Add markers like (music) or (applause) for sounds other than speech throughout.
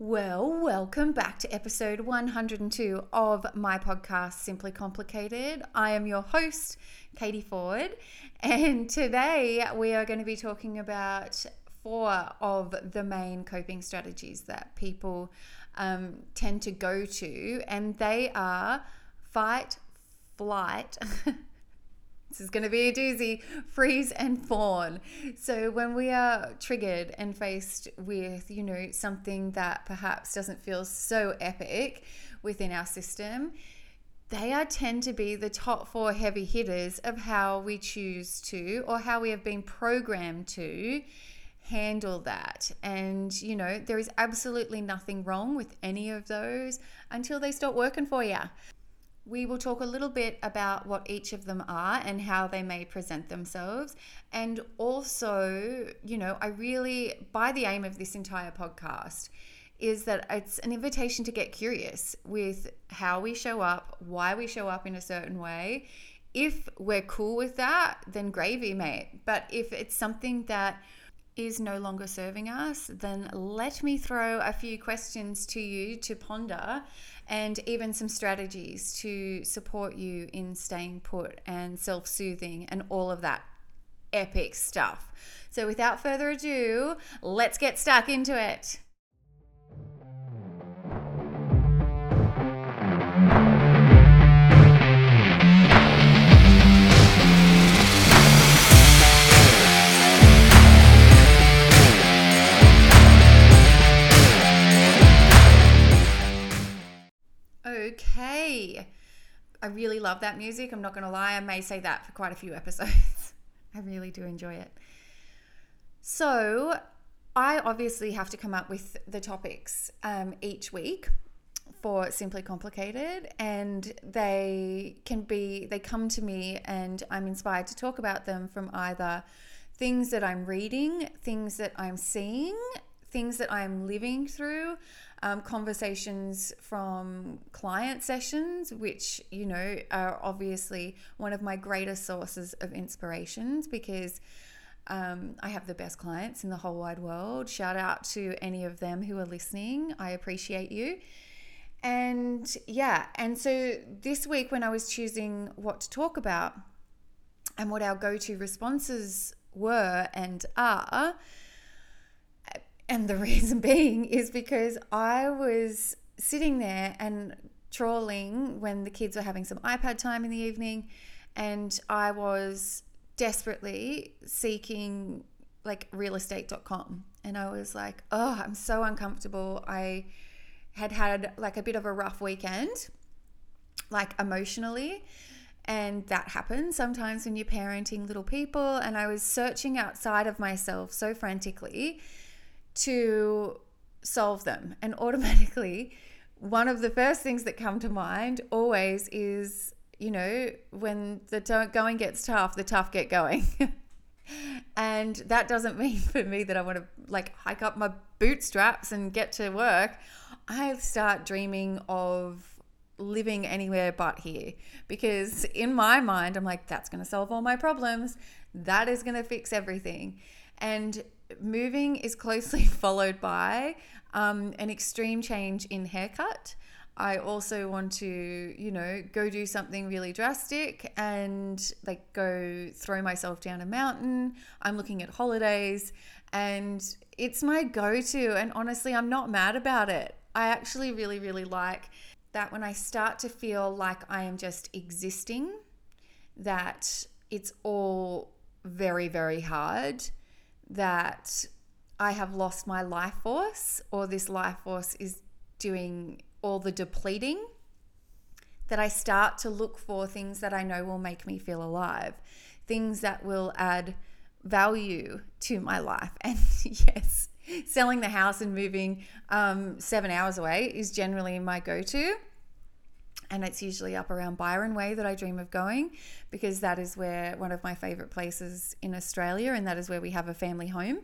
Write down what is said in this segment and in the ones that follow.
Well, welcome back to episode 102 of my podcast, Simply Complicated. I am your host, Katie Ford, and today we are going to be talking about four of the main coping strategies that people um, tend to go to, and they are fight, flight. (laughs) This is going to be a doozy. Freeze and fawn. So, when we are triggered and faced with, you know, something that perhaps doesn't feel so epic within our system, they are tend to be the top four heavy hitters of how we choose to or how we have been programmed to handle that. And, you know, there is absolutely nothing wrong with any of those until they stop working for you. We will talk a little bit about what each of them are and how they may present themselves. And also, you know, I really, by the aim of this entire podcast, is that it's an invitation to get curious with how we show up, why we show up in a certain way. If we're cool with that, then gravy, mate. But if it's something that is no longer serving us, then let me throw a few questions to you to ponder and even some strategies to support you in staying put and self soothing and all of that epic stuff. So, without further ado, let's get stuck into it. Okay. I really love that music. I'm not going to lie. I may say that for quite a few (laughs) episodes. I really do enjoy it. So, I obviously have to come up with the topics um, each week for Simply Complicated, and they can be, they come to me, and I'm inspired to talk about them from either things that I'm reading, things that I'm seeing, things that I'm living through, um, conversations from client sessions, which, you know, are obviously one of my greatest sources of inspirations because um, I have the best clients in the whole wide world. Shout out to any of them who are listening. I appreciate you. And yeah, and so this week when I was choosing what to talk about and what our go to responses were and are, and the (laughs) reason being is because I was sitting there and trawling when the kids were having some iPad time in the evening, and I was desperately seeking like realestate.com. And I was like, oh, I'm so uncomfortable. I had had like a bit of a rough weekend, like emotionally. And that happens sometimes when you're parenting little people. And I was searching outside of myself so frantically to solve them. And automatically, one of the first things that come to mind always is, you know, when the going gets tough, the tough get going. (laughs) and that doesn't (laughs) mean for me that I want to like hike up my bootstraps and get to work. I start dreaming of living anywhere but here because in my mind, I'm like, that's going to solve all my problems. That is going to fix everything. And moving is closely (laughs) followed by um, an extreme change in haircut. I also want to, you know, go do something really drastic and like go throw myself down a mountain. I'm looking at holidays and it's my go to. And honestly, I'm not mad about it. I actually really, really like that when I start to feel like I am just existing, that it's all very, very hard that I have lost my life force or this life force is doing all the depleting, that I start to look for things that I know will make me feel alive, things that will add value to my life. (laughs) And yes, selling the house and moving um, seven hours away is generally my go to and it's usually up around Byron Bay that I dream of going because that is where one of my favorite places in Australia, and that is where we have a family home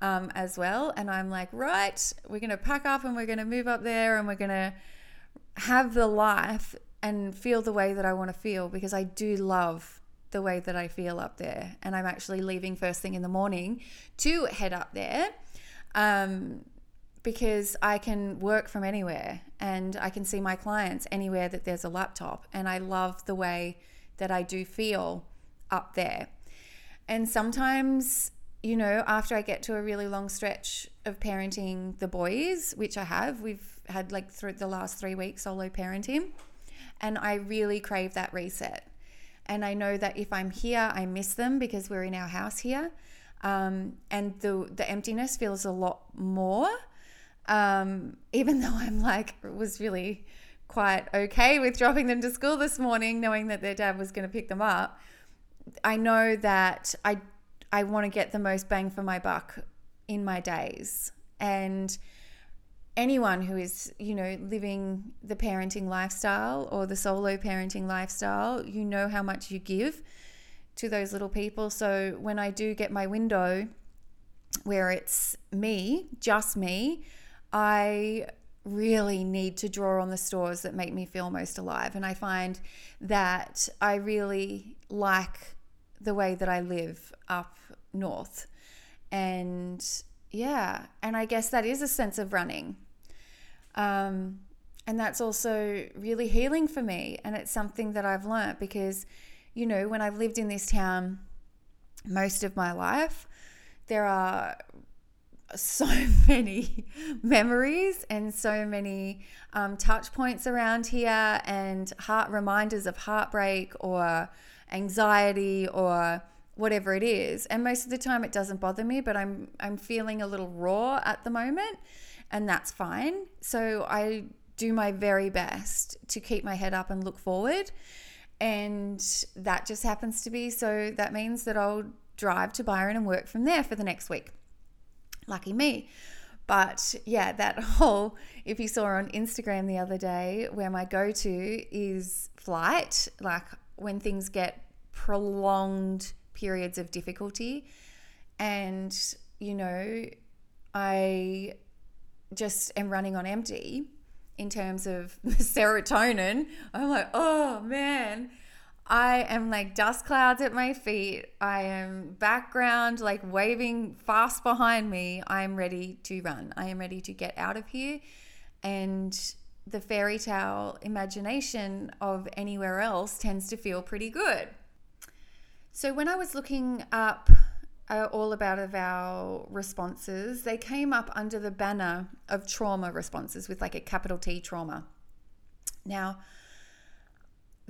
um, as well. And I'm like, right, we're going to pack up and we're going to move up there and we're going to have the life and feel the way that I want to feel because I do love the way that I feel up there. And I'm actually leaving first thing in the morning to head up there. Um, because I can work from anywhere and I can see my clients anywhere that there's a laptop. And I love the way that I do feel up there. And sometimes, you know, after I get to a really long stretch of parenting the boys, which I have, we've had like through the last three weeks solo parenting, and I really crave that reset. And I know that if I'm here, I miss them because we're in our house here. Um, and the the emptiness feels a lot more um, even though I'm like, was really quite okay with dropping them to school this morning, knowing that their dad was going to pick them up. I know that I I want to get the most bang for my buck in my days. And anyone who is, you know, living the parenting lifestyle or the solo parenting lifestyle, you know how much you give to those little people. So when I do get my window where it's me, just me, I really need to draw on the stores that make me feel most alive. And I find that I really like the way that I live up north. And yeah, and I guess that is a sense of running. Um, and that's also really healing for me. And it's something that I've learnt because, you know, when I've lived in this town most of my life, there are so (laughs) many memories and so many um, touch points around here and heart reminders of heartbreak or anxiety or whatever it is. And most of the time it doesn't bother me but i'm i'm feeling a little raw at the moment and that's fine. So i do my very best to keep my head up and look forward and that just happens to be. So that means that i'll drive to byron and work from there for the next week lucky me. But yeah, that (laughs) whole, if you saw on Instagram the other day, where my go to is flight, like when things get prolonged periods of difficulty. And, you know, I just am running on empty in terms of (laughs) serotonin. I'm like, oh man, I am like dust clouds at my feet. I am background like waving fast behind me. I am ready to run. I am ready to get out of here. And the fairy tale imagination of anywhere else tends to feel pretty good. So when I was looking up uh, all about of our responses, they came up under the banner of trauma responses with like a capital T trauma. Now,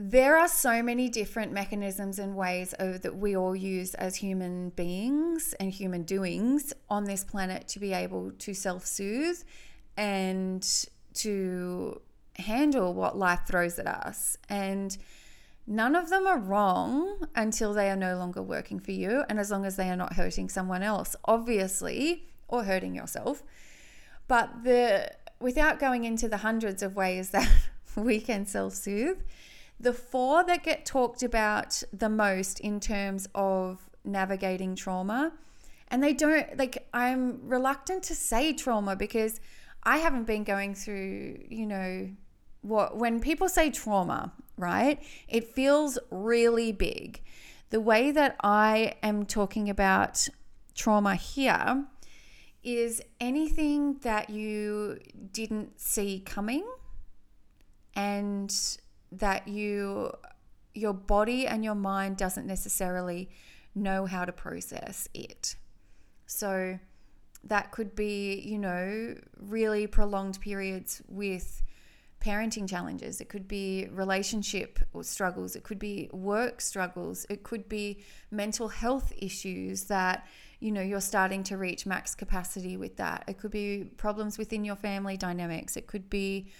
there are so many different mechanisms and ways of, that we all use as human beings and human doings on this planet to be able to self soothe and to handle what life throws at us. And none of them are wrong until they are no longer working for you and as long as they are not hurting someone else, obviously, or hurting yourself. But the without going into the hundreds of ways that (laughs) we can self soothe, the four that get talked about the most in terms of navigating trauma, and they don't like, I'm reluctant to say trauma because I haven't been going through, you know, what when people say trauma, right? It feels really big. The way that I am talking about trauma here is anything that you didn't see coming and that you your body and your mind doesn't necessarily know how to process it. So that could be, you know, really prolonged periods with parenting challenges. It could be relationship struggles. It could be work struggles. It could be mental health issues that, you know, you're starting to reach max capacity with that. It could be problems within your family dynamics. It could be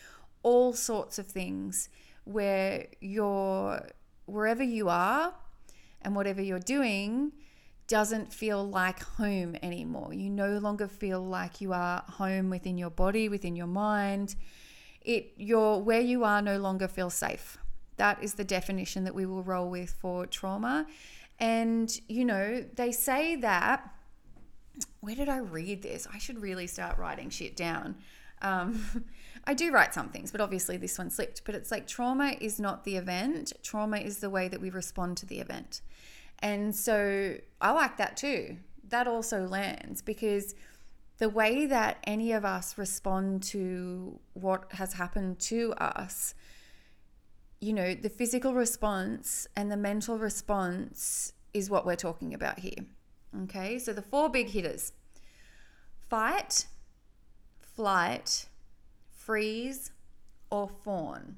all sorts of things where you're wherever you are and whatever you're doing doesn't feel like home anymore. You no longer feel like you are home within your body, within your mind. It your where you are no longer feels safe. That is the definition that we will roll with for trauma. And you know, they say that where did I read this? I should really start writing shit down. Um, (laughs) I do write some things, but obviously this one slipped. But it's like trauma is not the event, trauma is the way that we respond to the event. And so I like that too. That also lands because the way that any of us respond to what has happened to us, you know, the physical response and the mental response is what we're talking about here. Okay, so the four big hitters fight, flight, freeze, or fawn.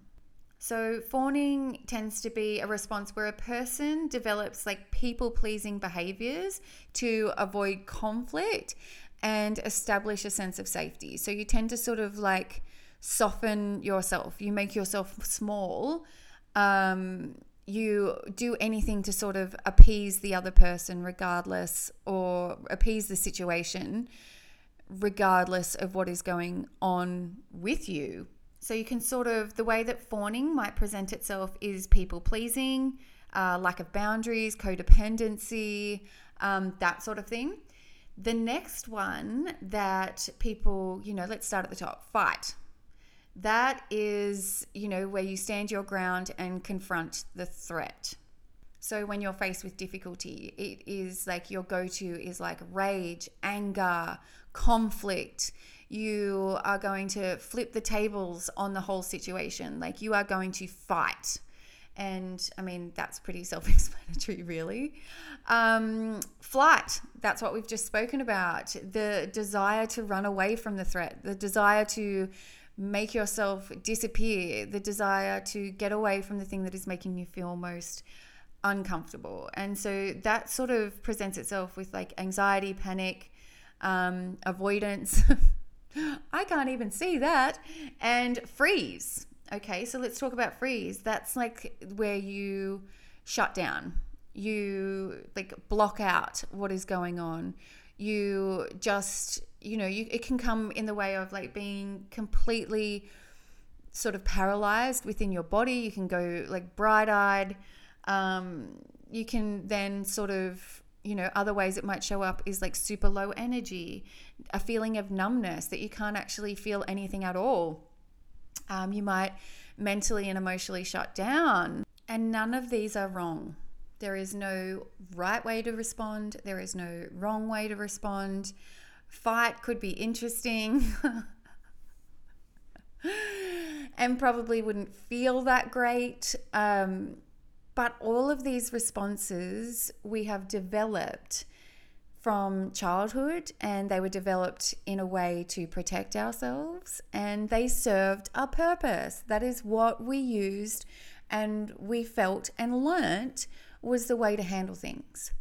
So, fawning tends to be a response where a person develops like people pleasing behaviors to avoid conflict and establish a sense of safety. So, you tend to sort of like soften yourself, you make yourself small. Um, you do anything to sort of appease the other person, regardless, or appease the situation, regardless of what is going on with you so you can sort of, the way that fawning might present itself is people pleasing, uh, lack of boundaries, codependency, um, that sort of thing. The next one that people, you know, let's start at the top fight. That is, you know, where you stand your ground and confront the threat. So when you're faced with difficulty, it is like your go to is like rage, anger, conflict you are going to flip the tables on the whole situation. Like you are going to fight. And I mean, that's pretty (laughs) self explanatory, really. Um, flight, that's what we've just spoken about. The desire to run away from the threat, the desire to make yourself disappear, the desire to get away from the thing that is making you feel most uncomfortable. And so that sort of presents itself with like anxiety, panic, um, avoidance. (laughs) I can't even see that. And freeze. Okay, so let's talk about freeze. That's like where you shut down. You like block out what is going on. You just, you know, you it can come in the way of like being completely sort of paralyzed within your body. You can go like bright-eyed. Um, you can then sort of you know, other ways it might show up is like super low energy, a feeling of numbness that you can't actually feel anything at all. Um, you might mentally and emotionally shut down. And none of these are wrong. There is no right way to respond, there is no wrong way to respond. Fight could be interesting. (laughs) and probably wouldn't feel that great. Um, but all of these responses we have developed from childhood and they were developed in a way to protect ourselves and they served a purpose. That is what we used and we felt and learnt was the way to handle things.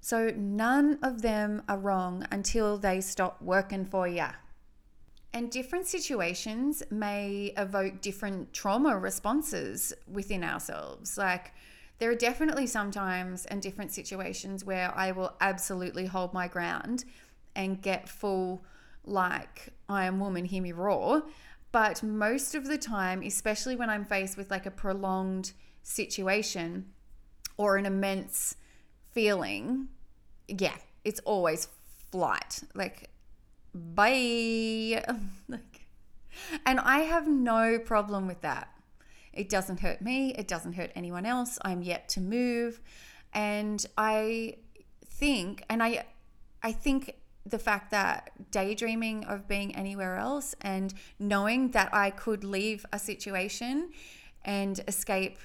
So none of them are wrong until they stop working for you. And different situations may evoke different trauma responses within ourselves. Like, there are definitely sometimes and different situations where I will absolutely hold my ground and get full, like, I am woman, hear me roar. But most of the time, especially when I'm faced with like a prolonged situation or an immense feeling, yeah, it's always flight. Like, bye. (laughs) like, and I have no problem with that. It doesn't hurt me, it doesn't hurt anyone else. I'm yet to move. And I think, and I, I think the fact that daydreaming of being anywhere else and knowing that I could leave a situation and escape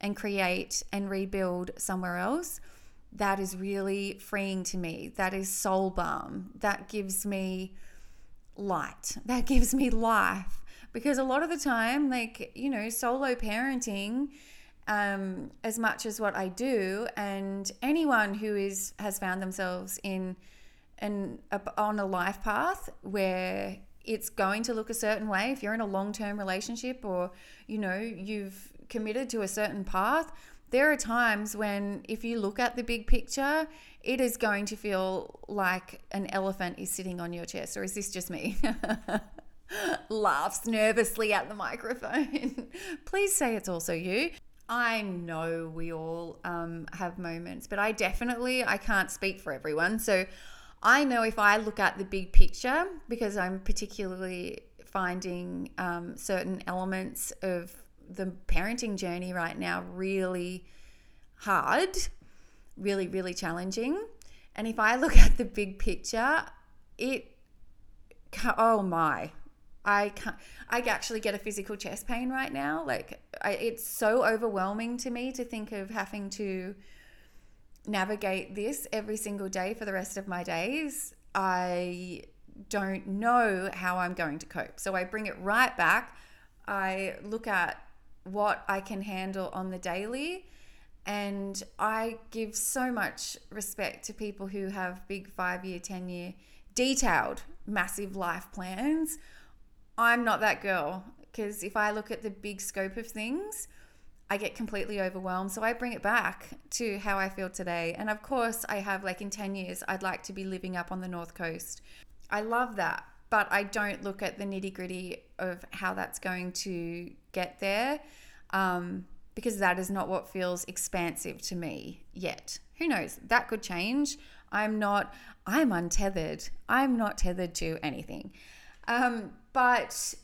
and create and rebuild somewhere else, that is really freeing to me. That is soul balm. That gives me light. That gives me life because a lot of the time like you know solo parenting um, as much as what I do and anyone who is has found themselves in an on a life path where it's going to look a certain way if you're in a long-term relationship or you know you've committed to a certain path there are times when if you look at the big picture it is going to feel like an elephant is sitting on your chest or is this just me (laughs) (gasps) laughs nervously at the microphone. (laughs) Please say it's also you. I know we all um, have moments, but I definitely I can't speak for everyone. So I know if I look at the big picture because I'm particularly finding um, certain elements of the parenting journey right now really hard, really really challenging. And if I look at the big picture, it oh my, I can't. I actually get a physical chest pain right now. Like I, it's so overwhelming to me to think of having to navigate this every single day for the rest of my days. I don't know how I'm going to cope. So I bring it right back. I look at what I can handle on the daily. And I give so much respect to people who have big five year, 10 year, detailed, massive life plans. I'm not that girl because if I look at the big scope of things, I get completely overwhelmed. So I bring it back to how I feel today. And of course, I have like in 10 years, I'd like to be living up on the North Coast. I love that. But I don't look at the nitty gritty of how that's going to get there um, because that is not what feels expansive to me yet. Who knows? That could change. I'm not, I'm untethered. I'm not tethered to anything. Um, but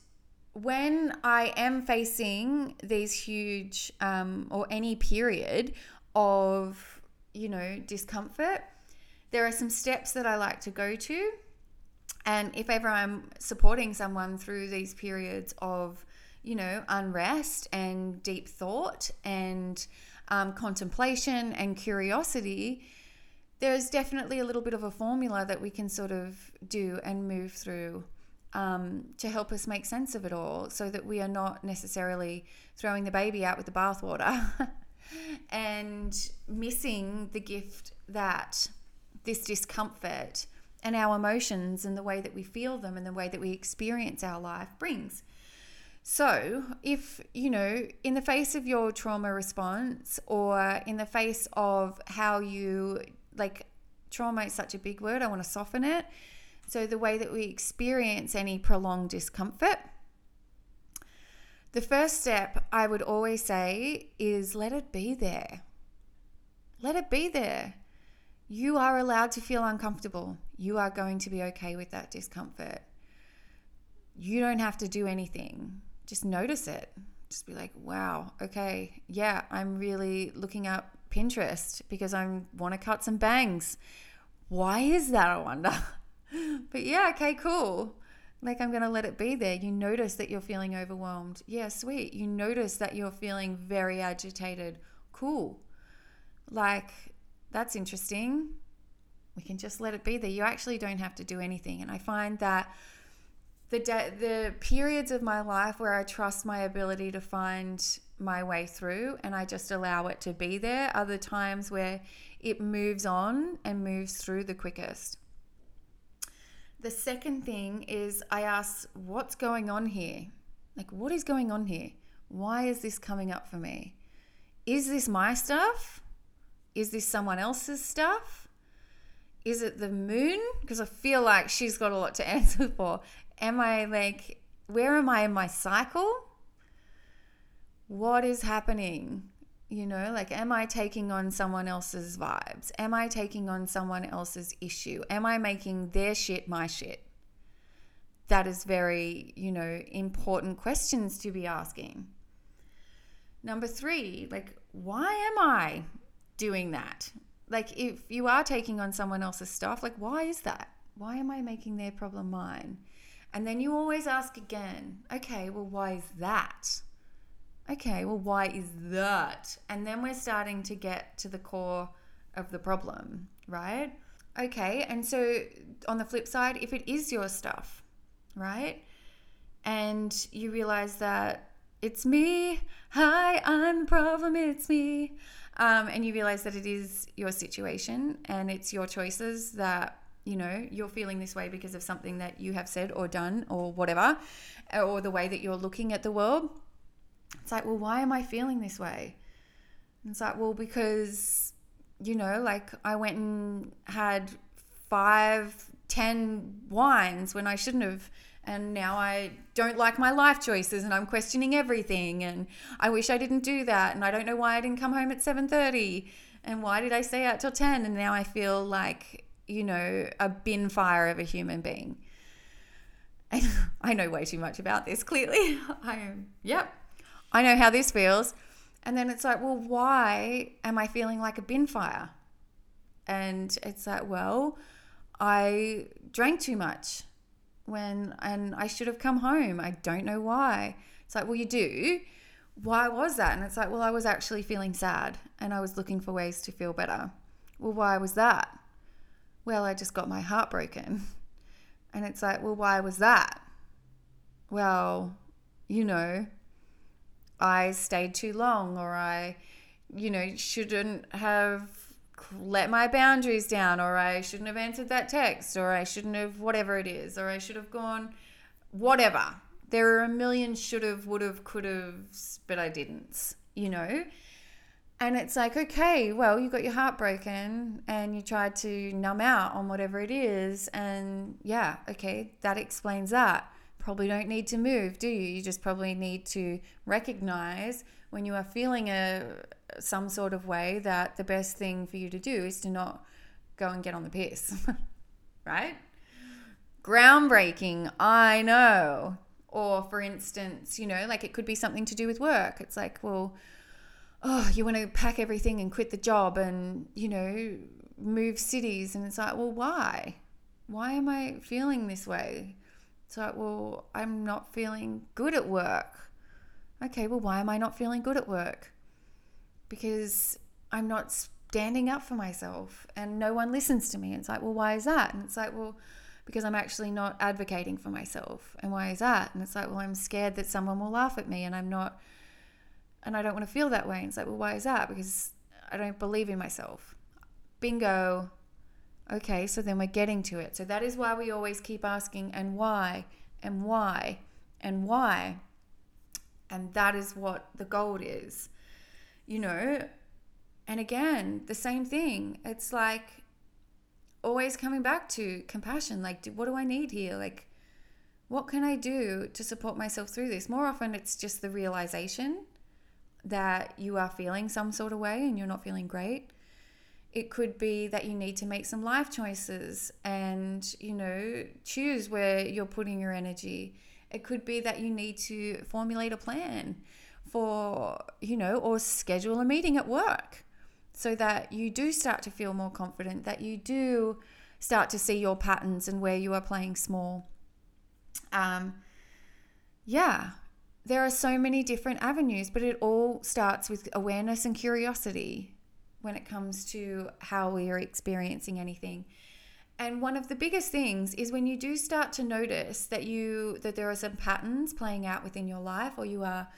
when I am facing these huge um, or any period of, you know, discomfort, there are some steps that I like to go to. And if ever I'm supporting someone through these periods of, you know, unrest and deep thought and um, contemplation and curiosity, there's definitely a little bit of a formula that we can sort of do and move through um, to help us make sense of it all so that we are not necessarily throwing the baby out with the bathwater (laughs) and missing the gift that this discomfort and our emotions and the way that we feel them and the way that we experience our life brings. So, if you know, in the face of your trauma response or in the face of how you like trauma is such a big word, I want to soften it so, the way that we experience any prolonged discomfort. The first step I would always say is let it be there. Let it be there. You are allowed to feel uncomfortable. You are going to be okay with that discomfort. You don't have to do anything. Just notice it. Just be like, wow, okay, yeah, I'm really looking up Pinterest because I want to cut some bangs. Why is that, I wonder? (laughs) (gasps) but yeah, okay, cool. Like I'm going to let it be there. You notice that you're feeling overwhelmed. Yeah, sweet. You notice that you're feeling very agitated. Cool. Like that's interesting. We can just let it be there. You actually don't have to do anything. And I find that the de- the periods of my life where I trust my ability to find my way through and I just allow it to be there are the times where it moves on and moves through the quickest. The second thing is I ask, what's going on here? Like, what is going on here? Why is this coming up for me? Is this my stuff? Is this someone else's stuff? Is it the moon? Because I feel like she's got a lot to (laughs) answer for. Am I like, where am I in my cycle? What is happening? You know, like, am I taking on someone else's vibes? Am I taking on someone else's issue? Am I making their shit my shit? That is very, you know, important questions to be asking. Number three, like, why am I doing that? Like, if you are taking on someone else's stuff, like, why is that? Why am I making their problem mine? And then you always ask again, okay, well, why is that? Okay, well, why is that? And then we're starting to get to the core of the problem, right? Okay, and so on the flip side, if it is your stuff, right? And you realize that it's me, hi, I'm the problem, it's me. Um, and you realize that it is your situation and it's your choices that you know you're feeling this way because of something that you have said or done or whatever or the way that you're looking at the world it's like, well, why am I feeling this way? And it's like, well, because, you know, like I went and had five, ten wines when I shouldn't have. And now I don't like my life choices and I'm questioning everything. And I wish I didn't do that. And I don't know why I didn't come home at 7.30. And why did I stay out till 10? And now I feel like, you know, a bin fire of a human being. And (laughs) I know way too much about this, clearly. (laughs) I am, yep, I know how this feels. And then it's like, well, why am I feeling like a bin fire? And it's like, well, I drank too much. when and I should have come home. I don't know why. It's like, well, you do. Why was that? And it's like, well, I was actually feeling sad and I was looking for ways to feel better. Well, why was that? Well, I just got my heart broken. And it's like, well, why was that? Well, you know, I stayed too long or I, you know, shouldn't have let my boundaries down or I shouldn't have answered that text or I shouldn't have whatever it is or I should have gone whatever. There are a million should have, would have, could have, but I didn't, you know? And it's like, okay, well, you got your heart broken and you tried to numb out on whatever it is. And yeah, okay, that explains that. Probably don't need to move, do you? You just probably need to recognize when you are feeling a some sort of way that the best thing for you to do is to not go and get on the piss. (laughs) right? Groundbreaking, I know. Or for instance, you know, like it could be something to do with work. It's like, well, oh, you want to pack everything and quit the job and, you know, move cities. And it's like, well, why? Why am I feeling this way? It's like, well, I'm not feeling good at work. Okay, well, why am I not feeling good at work? Because I'm not standing up for myself and no one listens to me. It's like, well, why is that? And it's like, well, because I'm actually not advocating for myself. And why is that? And it's like, well, I'm scared that someone will laugh at me and I'm not and I don't want to feel that way. And it's like, well, why is that? Because I don't believe in myself. Bingo. Okay, so then we're getting to it. So that is why we always keep asking, and why, and why, and why. And that is what the gold is, you know. And again, the same thing. It's like always coming back to compassion. Like, what do I need here? Like, what can I do to support myself through this? More often, it's just the realization that you are feeling some sort of way and you're not feeling great. It could be that you need to make some life choices and, you know, choose where you're putting your energy. It could be that you need to formulate a plan for, you know, or schedule a meeting at work so that you do start to feel more confident, that you do start to see your patterns and where you are playing small. Um, yeah, there are so many different avenues, but it all starts with awareness and curiosity when it comes to how we are experiencing anything. And one of the biggest things is when you do start to notice that you that there are some patterns playing out within your life or you are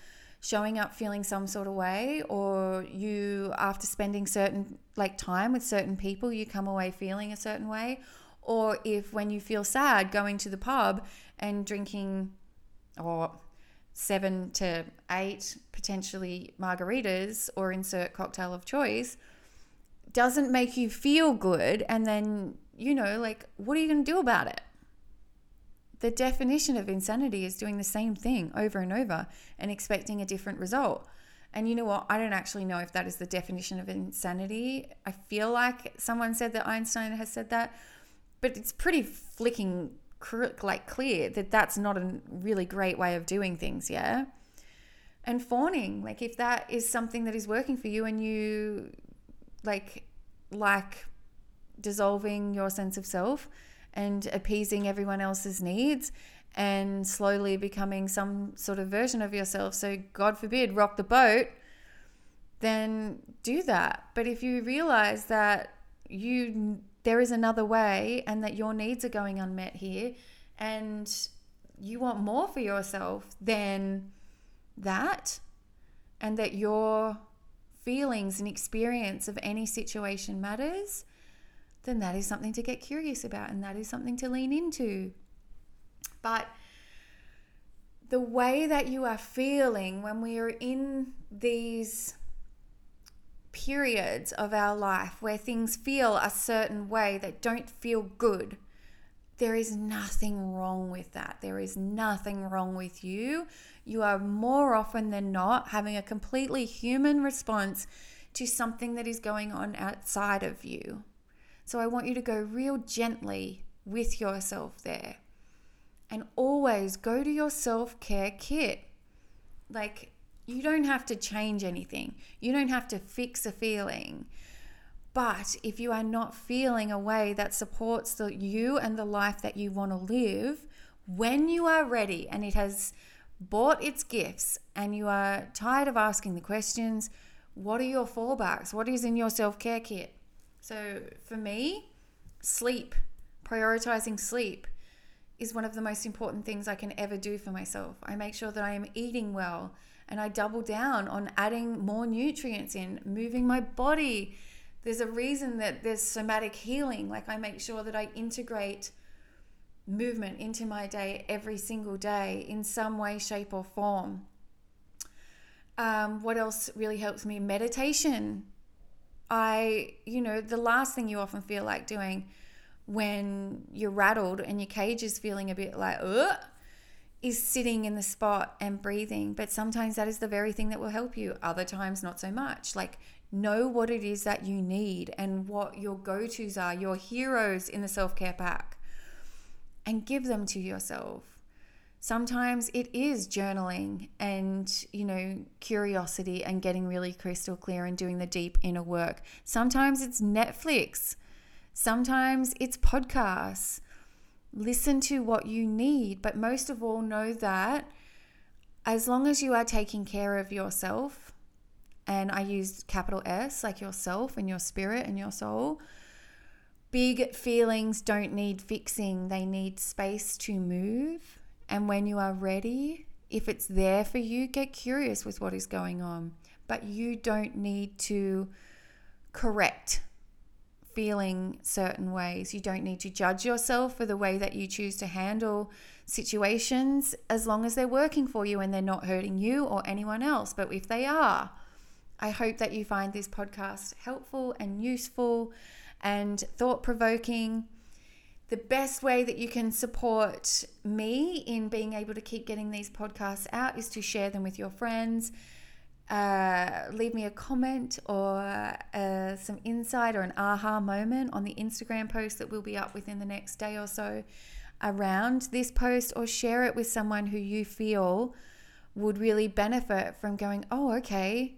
showing up feeling some sort of way or you after spending certain like time with certain people you come away feeling a certain way or if when you feel sad going to the pub and drinking or seven to eight potentially margaritas or insert cocktail of choice doesn't make you feel good and then you know like what are you going to do about it? The definition of insanity is doing the same thing over and over and expecting a different result. And you know what? I don't actually know if that is the definition of insanity. I feel like someone said that einstein has said that but it's pretty flicking like clear that that's not a really great way of doing things yeah? And fawning like if that is something that is working for you and you like like dissolving your sense of self and appeasing everyone else's needs and slowly becoming some sort of version of yourself. So god forbid rock the boat then do that. But if you realize that you there is another way and that your needs are going unmet here and you want more for yourself than that and that your feelings and experience of any situation matters then that is something to get curious about and that is something to lean into. But the way that you are feeling when we are in these periods of our life where things feel a certain way that don't feel good, there is nothing wrong with that. There is nothing wrong with you. You are more often than not having a completely human response to something that is going on outside of you. So I want you to go real gently with yourself there. And always go to your self care kit. Like, you don't have to change anything, you don't have to fix a feeling. But if you are not feeling a way that supports the you and the life that you want to live, When you are ready and it has bought its gifts and you are tired of asking the questions, what are your fallbacks? What is in your self care kit? So for me, sleep, prioritizing sleep is one of the most important things I can ever do for myself. I make sure that I am eating well and I double down on adding more nutrients in, moving my body. There's a reason that there's somatic healing. Like I make sure that I integrate movement into my day every single day in some way, shape, or form. Um, what else really helps me? Meditation. I, you know, the last thing you often feel like doing when you're rattled and your cage is feeling a bit like, Ugh, is sitting in the spot and breathing. But sometimes that is the very thing that will help you. Other times, not so much. Like, know what it is that you need and what your go tos are, your heroes in the self care pack, and give them to yourself. Sometimes it is journaling and, you know, curiosity and getting really crystal clear and doing the deep inner work. Sometimes it's Netflix. Sometimes it's podcasts. Listen to what you need, but most of all, know that as long as you are taking care of yourself, and I use capital S, like yourself and your spirit and your soul, big feelings don't need fixing, they need space to move. And when you are ready, if it's there for you, get curious with what is going on. But you don't need to correct feeling certain ways. You don't need to judge yourself for the way that you choose to handle situations as long as they're working for you and they're not hurting you or anyone else. But if they are, I hope that you find this podcast helpful and useful and thought provoking. The best way that you can support me in being able to keep getting these podcasts out is to share them with your friends uh, leave me a comment or uh, some insight or an aha moment on the Instagram post that will be up within the next day or so around this post, or share it with someone who you feel would really benefit from going, oh, okay,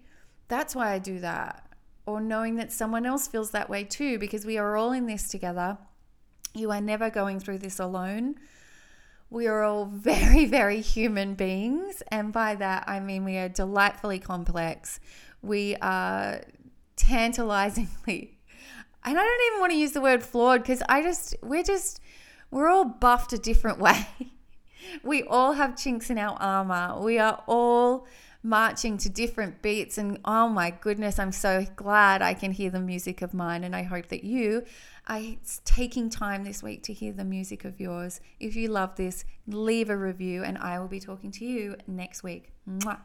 that's why I do that. Or knowing that someone else feels that way too, because we are all in this together. You are never going through this alone we are all (laughs) very, very human beings. And by that, I mean we are delightfully complex. We are tantalizingly, (laughs) and I don't even want to use the word flawed because I just, we're just, we're all buffed a different (laughs) way. we all have chinks in our armor. We are all marching to different beats. And oh my goodness, I'm so glad I can hear the music of mine. And I hope that you are taking time this week to hear the music of yours. If you love this, leave a review, and I will be talking to you next week. Mwah.